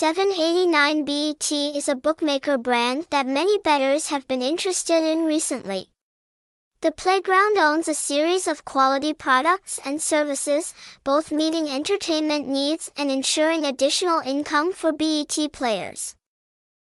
789bet is a bookmaker brand that many bettors have been interested in recently. The playground owns a series of quality products and services, both meeting entertainment needs and ensuring additional income for BET players.